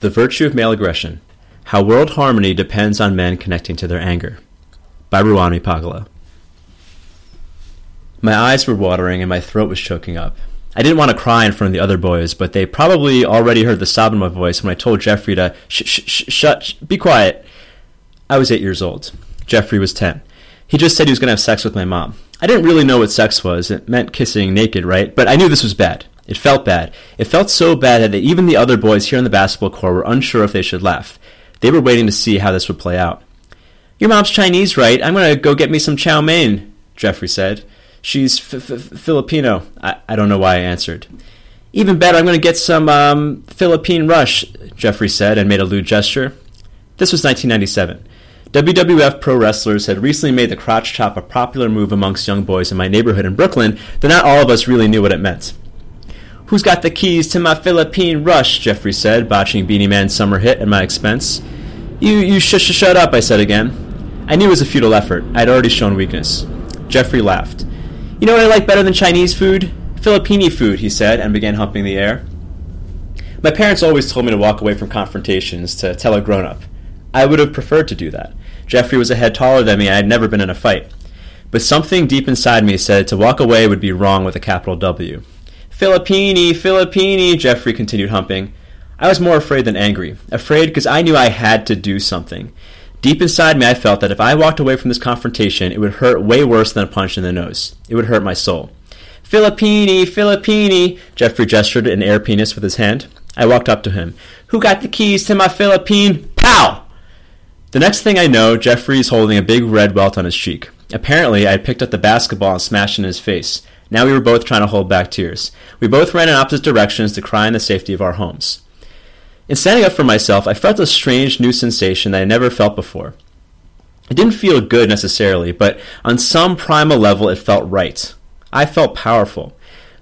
The Virtue of Male Aggression How World Harmony Depends on Men Connecting to Their Anger by Ruwan Meepagala. My eyes were watering and my throat was choking up. I didn't want to cry in front of the other boys, but they probably already heard the sob in my voice when I told Jeffrey to sh sh sh shut, sh be quiet. I was eight years old. Jeffrey was ten. He just said he was going to have sex with my mom. I didn't really know what sex was. It meant kissing naked, right? But I knew this was bad. It felt bad. It felt so bad that even the other boys here in the basketball court were unsure if they should laugh. They were waiting to see how this would play out. Your mom's Chinese, right? I'm going to go get me some chow mein, Jeffrey said. She's f- f- Filipino. I-, I don't know why I answered. Even better, I'm going to get some um, Philippine Rush, Jeffrey said and made a lewd gesture. This was 1997. WWF pro wrestlers had recently made the crotch chop a popular move amongst young boys in my neighborhood in Brooklyn, though not all of us really knew what it meant. Who's got the keys to my Philippine rush? Jeffrey said, botching Beenie Man's summer hit at my expense. You, you sh- sh- shut up, I said again. I knew it was a futile effort. I'd already shown weakness. Jeffrey laughed. You know what I like better than Chinese food? Filipini food, he said, and began humping the air. My parents always told me to walk away from confrontations, to tell a grown up. I would have preferred to do that. Jeffrey was a head taller than me, and I had never been in a fight. But something deep inside me said to walk away would be wrong with a capital W. Filippini, Filippini, Jeffrey continued humping. I was more afraid than angry. Afraid because I knew I had to do something. Deep inside me, I felt that if I walked away from this confrontation, it would hurt way worse than a punch in the nose. It would hurt my soul. Filippini, Filippini, Jeffrey gestured an air penis with his hand. I walked up to him. Who got the keys to my Philippine? Pow! The next thing I know, Jeffrey's holding a big red welt on his cheek. Apparently, I had picked up the basketball and smashed it in his face. Now we were both trying to hold back tears. We both ran in opposite directions to cry in the safety of our homes. In standing up for myself, I felt a strange new sensation that I never felt before. It didn't feel good necessarily, but on some primal level it felt right. I felt powerful.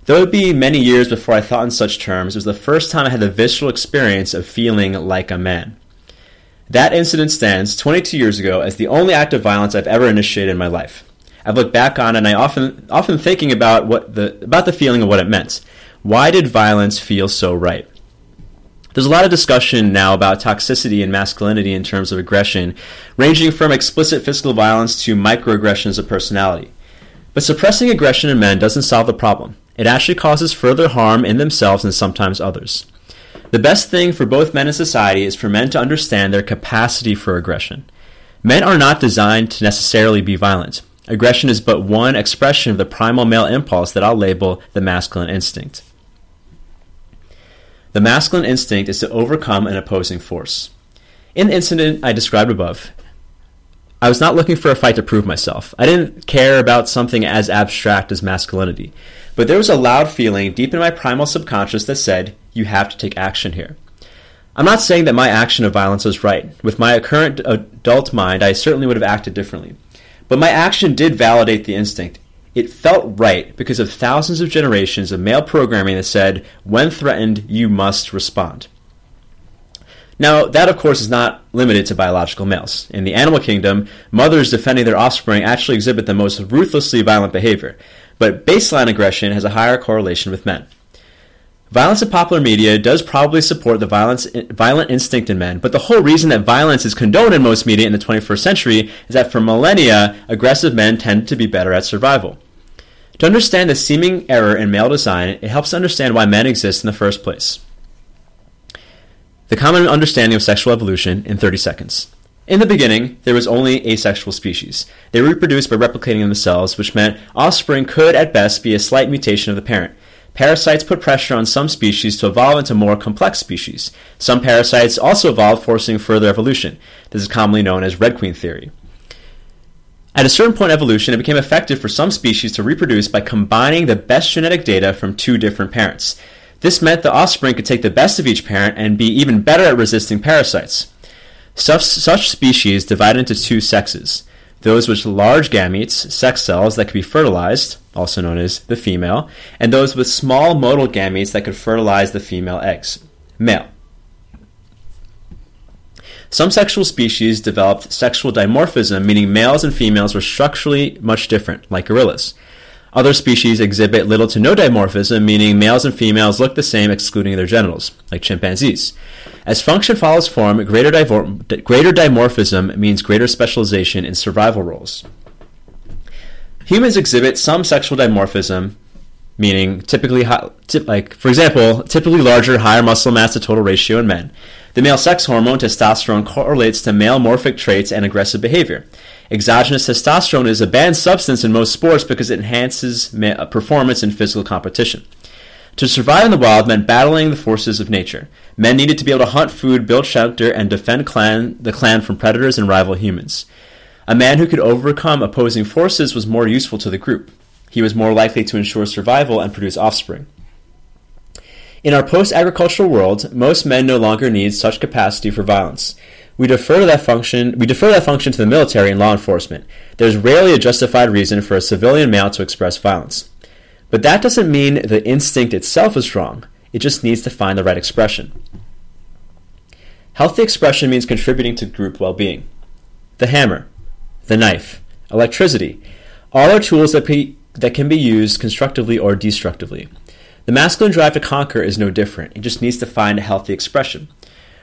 Though it would be many years before I thought in such terms, it was the first time I had the visceral experience of feeling like a man. That incident stands 22 years ago as the only act of violence I've ever initiated in my life. I've looked back on and I often often thinking about what the about the feeling of what it meant. Why did violence feel so right? There's a lot of discussion now about toxicity and masculinity in terms of aggression, ranging from explicit physical violence to microaggressions of personality. But suppressing aggression in men doesn't solve the problem. It actually causes further harm in themselves and sometimes others. The best thing for both men and society is for men to understand their capacity for aggression. Men are not designed to necessarily be violent. Aggression is but one expression of the primal male impulse that I'll label the masculine instinct. The masculine instinct is to overcome an opposing force. In the incident I described above, I was not looking for a fight to prove myself. I didn't care about something as abstract as masculinity. But there was a loud feeling deep in my primal subconscious that said, you have to take action here. I'm not saying that my action of violence was right. With my current adult mind, I certainly would have acted differently. But my action did validate the instinct. It felt right because of thousands of generations of male programming that said, when threatened, you must respond. Now, that of course is not limited to biological males. In the animal kingdom, mothers defending their offspring actually exhibit the most ruthlessly violent behavior, but baseline aggression has a higher correlation with men. Violence in popular media does probably support the violence, violent instinct in men, but the whole reason that violence is condoned in most media in the 21st century is that for millennia, aggressive men tend to be better at survival. To understand the seeming error in male design, it helps to understand why men exist in the first place. The common understanding of sexual evolution in 30 seconds. In the beginning, there was only asexual species. They reproduced by replicating themselves, which meant offspring could at best be a slight mutation of the parent. Parasites put pressure on some species to evolve into more complex species. Some parasites also evolve, forcing further evolution. This is commonly known as Red Queen theory. At a certain point in evolution, it became effective for some species to reproduce by combining the best genetic data from two different parents. This meant the offspring could take the best of each parent and be even better at resisting parasites. Such, such species divided into two sexes those with large gametes, sex cells that could be fertilized, also known as the female, and those with small motile gametes that could fertilize the female eggs, male. Some sexual species developed sexual dimorphism, meaning males and females were structurally much different, like gorillas. Other species exhibit little to no dimorphism, meaning males and females look the same excluding their genitals, like chimpanzees. As function follows form, greater, divor- greater dimorphism means greater specialization in survival roles. Humans exhibit some sexual dimorphism, meaning typically, high, like for example, typically larger, higher muscle mass to total ratio in men. The male sex hormone testosterone correlates to male morphic traits and aggressive behavior. Exogenous testosterone is a banned substance in most sports because it enhances uh, performance in physical competition. To survive in the wild meant battling the forces of nature. Men needed to be able to hunt food, build shelter, and defend clan, the clan from predators and rival humans. A man who could overcome opposing forces was more useful to the group. He was more likely to ensure survival and produce offspring. In our post agricultural world, most men no longer need such capacity for violence. We defer that function we defer that function to the military and law enforcement. There's rarely a justified reason for a civilian male to express violence. But that doesn't mean the instinct itself is wrong. It just needs to find the right expression. Healthy expression means contributing to group well-being. The hammer, the knife, electricity, all are tools that, be, that can be used constructively or destructively. The masculine drive to conquer is no different. It just needs to find a healthy expression.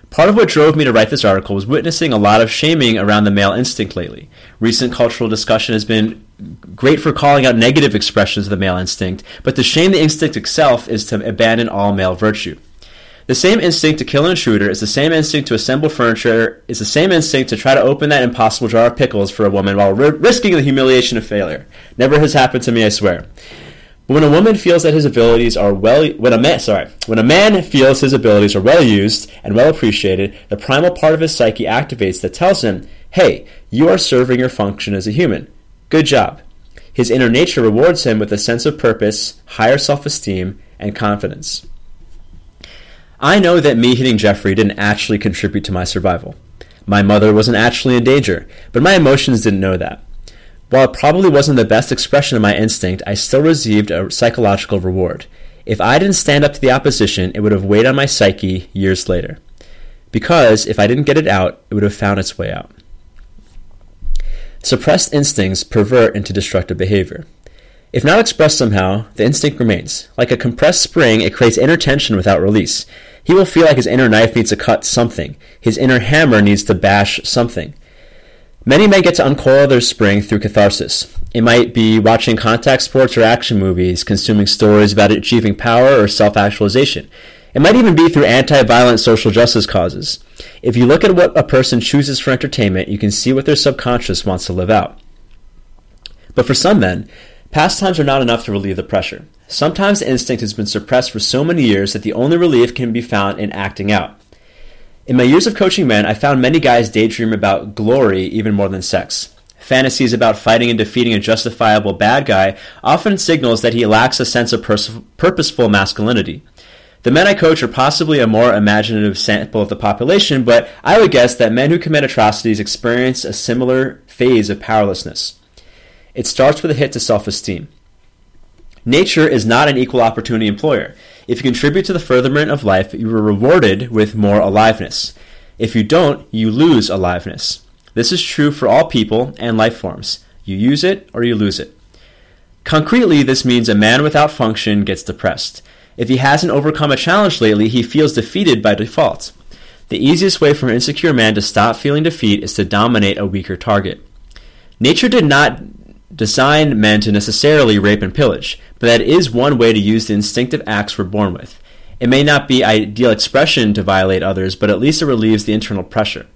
Part of what drove me to write this article was witnessing a lot of shaming around the male instinct lately. Recent cultural discussion has been great for calling out negative expressions of the male instinct, but to shame the instinct itself is to abandon all male virtue. The same instinct to kill an intruder is the same instinct to assemble furniture, is the same instinct to try to open that impossible jar of pickles for a woman while r- risking the humiliation of failure. Never has happened to me, I swear. But when a woman feels that his abilities are well, when a man, sorry, when a man feels his abilities are well used and well appreciated, the primal part of his psyche activates that tells him, "Hey, you are serving your function as a human. Good job." His inner nature rewards him with a sense of purpose, higher self-esteem, and confidence. I know that me hitting Jeffrey didn't actually contribute to my survival. My mother wasn't actually in danger, but my emotions didn't know that. While it probably wasn't the best expression of my instinct, I still received a psychological reward. If I didn't stand up to the opposition, it would have weighed on my psyche years later. Because if I didn't get it out, it would have found its way out. Suppressed instincts pervert into destructive behavior. If not expressed somehow, the instinct remains. Like a compressed spring, it creates inner tension without release. He will feel like his inner knife needs to cut something. His inner hammer needs to bash something. Many men get to uncoil their spring through catharsis. It might be watching contact sports or action movies, consuming stories about achieving power or self actualization. It might even be through anti violent social justice causes. If you look at what a person chooses for entertainment, you can see what their subconscious wants to live out. But for some men, pastimes are not enough to relieve the pressure. Sometimes the instinct has been suppressed for so many years that the only relief can be found in acting out. In my years of coaching men, I found many guys daydream about glory even more than sex. Fantasies about fighting and defeating a justifiable bad guy often signals that he lacks a sense of pers- purposeful masculinity. The men I coach are possibly a more imaginative sample of the population, but I would guess that men who commit atrocities experience a similar phase of powerlessness. It starts with a hit to self esteem. Nature is not an equal opportunity employer. If you contribute to the furtherment of life, you are rewarded with more aliveness. If you don't, you lose aliveness. This is true for all people and life forms. You use it or you lose it. Concretely, this means a man without function gets depressed. If he hasn't overcome a challenge lately, he feels defeated by default. The easiest way for an insecure man to stop feeling defeat is to dominate a weaker target. Nature did not design men to necessarily rape and pillage, but that is one way to use the instinctive acts we're born with. It may not be ideal expression to violate others, but at least it relieves the internal pressure.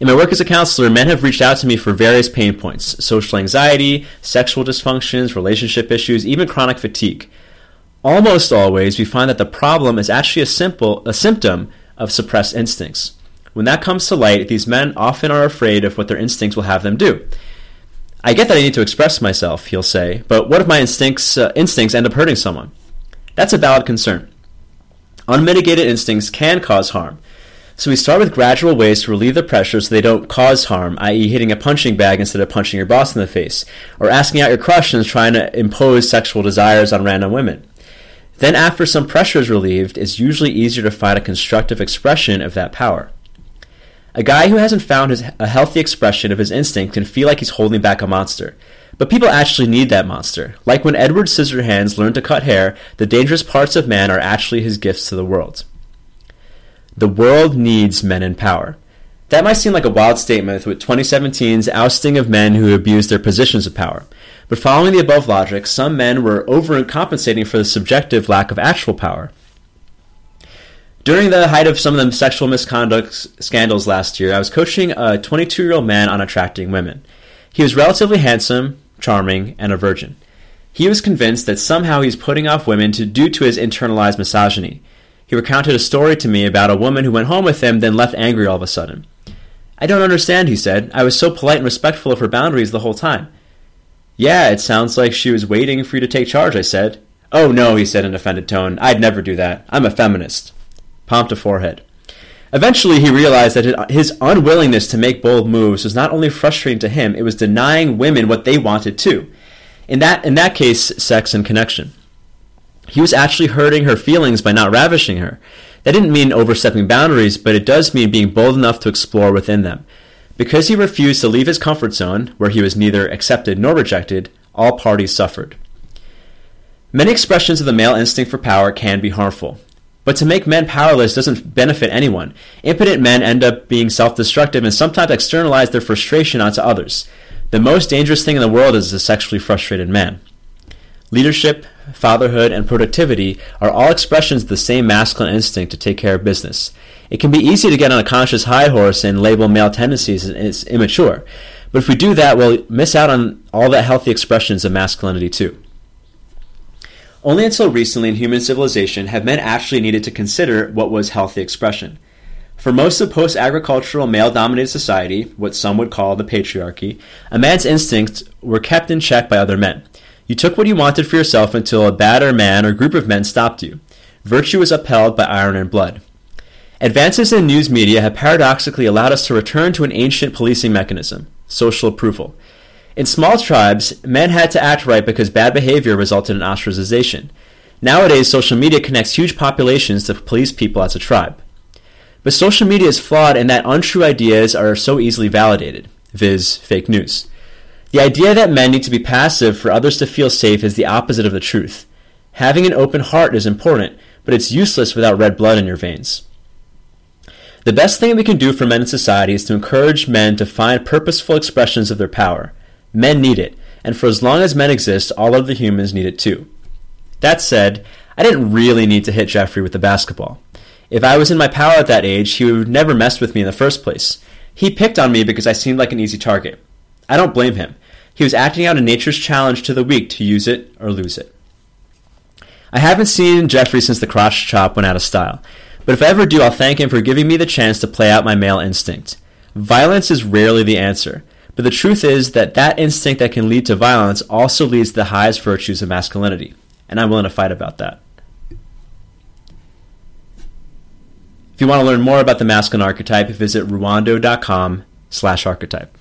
In my work as a counselor, men have reached out to me for various pain points social anxiety, sexual dysfunctions, relationship issues, even chronic fatigue. Almost always, we find that the problem is actually a, simple, a symptom of suppressed instincts. When that comes to light, these men often are afraid of what their instincts will have them do. I get that I need to express myself, he'll say, but what if my instincts, uh, instincts end up hurting someone? That's a valid concern. Unmitigated instincts can cause harm. So we start with gradual ways to relieve the pressure so they don't cause harm, i.e., hitting a punching bag instead of punching your boss in the face, or asking out your crush and trying to impose sexual desires on random women. Then, after some pressure is relieved, it's usually easier to find a constructive expression of that power. A guy who hasn't found his, a healthy expression of his instinct can feel like he's holding back a monster. But people actually need that monster. Like when Edward Scissorhands learned to cut hair, the dangerous parts of man are actually his gifts to the world. The world needs men in power. That might seem like a wild statement with 2017's ousting of men who abused their positions of power. But following the above logic, some men were overcompensating for the subjective lack of actual power. During the height of some of the sexual misconduct scandals last year, I was coaching a 22 year old man on attracting women. He was relatively handsome, charming, and a virgin. He was convinced that somehow he's putting off women to, due to his internalized misogyny. He recounted a story to me about a woman who went home with him, then left angry all of a sudden. I don't understand, he said. I was so polite and respectful of her boundaries the whole time. Yeah, it sounds like she was waiting for you to take charge, I said. Oh no, he said in an offended tone. I'd never do that. I'm a feminist. Palm to forehead. Eventually, he realized that his unwillingness to make bold moves was not only frustrating to him, it was denying women what they wanted too. In that, in that case, sex and connection. He was actually hurting her feelings by not ravishing her. That didn't mean overstepping boundaries, but it does mean being bold enough to explore within them. Because he refused to leave his comfort zone, where he was neither accepted nor rejected, all parties suffered. Many expressions of the male instinct for power can be harmful. But to make men powerless doesn't benefit anyone. Impotent men end up being self destructive and sometimes externalize their frustration onto others. The most dangerous thing in the world is a sexually frustrated man. Leadership, fatherhood, and productivity are all expressions of the same masculine instinct to take care of business. It can be easy to get on a conscious high horse and label male tendencies as immature. But if we do that, we'll miss out on all the healthy expressions of masculinity too. Only until recently in human civilization have men actually needed to consider what was healthy expression. For most of post agricultural male dominated society, what some would call the patriarchy, a man's instincts were kept in check by other men. You took what you wanted for yourself until a badder man or group of men stopped you. Virtue was upheld by iron and blood. Advances in news media have paradoxically allowed us to return to an ancient policing mechanism social approval. In small tribes, men had to act right because bad behavior resulted in ostracization. Nowadays, social media connects huge populations to police people as a tribe. But social media is flawed in that untrue ideas are so easily validated, viz., fake news. The idea that men need to be passive for others to feel safe is the opposite of the truth. Having an open heart is important, but it's useless without red blood in your veins. The best thing we can do for men in society is to encourage men to find purposeful expressions of their power. Men need it, and for as long as men exist, all other humans need it too. That said, I didn't really need to hit Jeffrey with the basketball. If I was in my power at that age, he would never mess with me in the first place. He picked on me because I seemed like an easy target. I don't blame him. He was acting out a nature's challenge to the weak to use it or lose it. I haven't seen Jeffrey since the crotch chop went out of style, but if I ever do, I'll thank him for giving me the chance to play out my male instinct. Violence is rarely the answer. But the truth is that that instinct that can lead to violence also leads to the highest virtues of masculinity. And I'm willing to fight about that. If you want to learn more about the masculine archetype, visit ruwando.com slash archetype.